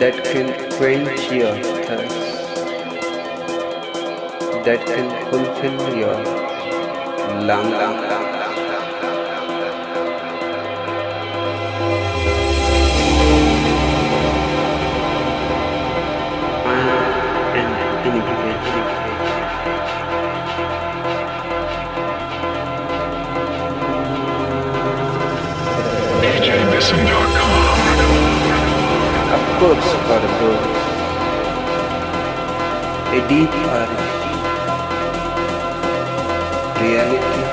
that can quench your thirst, that can fulfill your longing. books are a book, a deep reality.